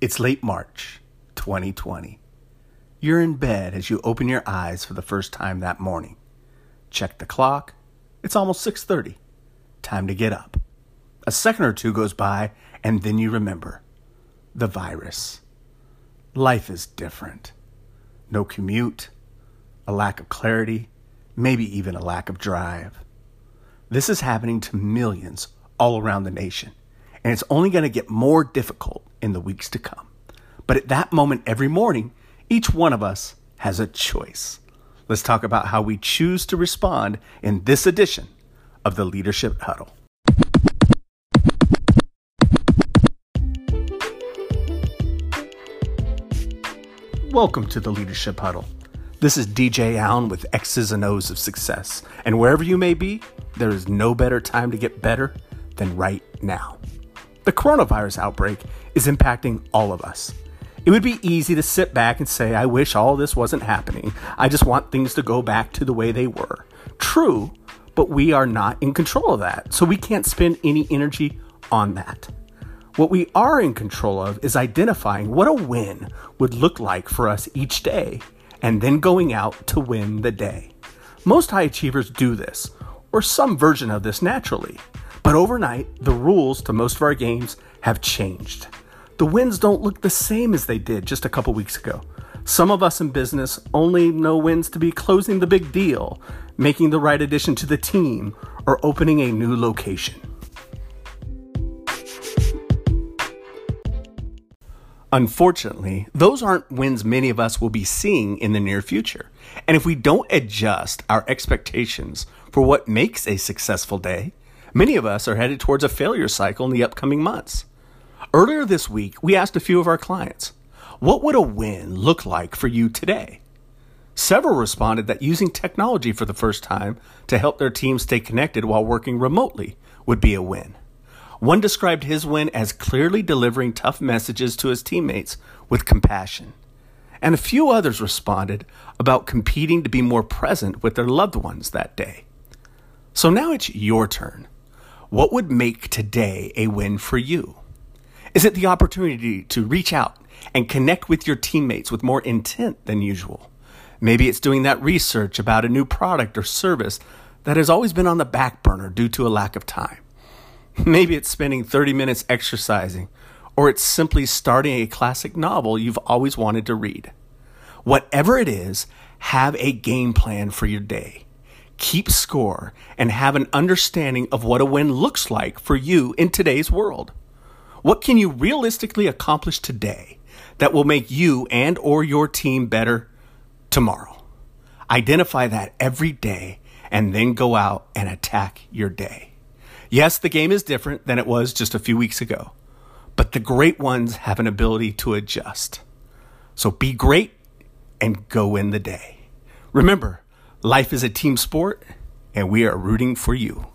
It's late March 2020. You're in bed as you open your eyes for the first time that morning. Check the clock. It's almost 6:30. Time to get up. A second or two goes by and then you remember the virus. Life is different. No commute, a lack of clarity, maybe even a lack of drive. This is happening to millions all around the nation, and it's only going to get more difficult in the weeks to come. But at that moment every morning, each one of us has a choice. Let's talk about how we choose to respond in this edition of the Leadership Huddle. Welcome to the Leadership Huddle. This is DJ Allen with X's and O's of Success. And wherever you may be, there is no better time to get better than right now. The coronavirus outbreak is impacting all of us. It would be easy to sit back and say, I wish all this wasn't happening. I just want things to go back to the way they were. True, but we are not in control of that, so we can't spend any energy on that. What we are in control of is identifying what a win would look like for us each day and then going out to win the day. Most high achievers do this, or some version of this naturally. But overnight, the rules to most of our games have changed. The wins don't look the same as they did just a couple weeks ago. Some of us in business only know wins to be closing the big deal, making the right addition to the team, or opening a new location. Unfortunately, those aren't wins many of us will be seeing in the near future. And if we don't adjust our expectations for what makes a successful day, many of us are headed towards a failure cycle in the upcoming months. Earlier this week, we asked a few of our clients, what would a win look like for you today? Several responded that using technology for the first time to help their team stay connected while working remotely would be a win. One described his win as clearly delivering tough messages to his teammates with compassion. And a few others responded about competing to be more present with their loved ones that day. So now it's your turn. What would make today a win for you? Is it the opportunity to reach out and connect with your teammates with more intent than usual? Maybe it's doing that research about a new product or service that has always been on the back burner due to a lack of time. Maybe it's spending 30 minutes exercising, or it's simply starting a classic novel you've always wanted to read. Whatever it is, have a game plan for your day. Keep score and have an understanding of what a win looks like for you in today's world. What can you realistically accomplish today that will make you and or your team better tomorrow? Identify that every day and then go out and attack your day. Yes, the game is different than it was just a few weeks ago, but the great ones have an ability to adjust. So be great and go in the day. Remember, life is a team sport, and we are rooting for you.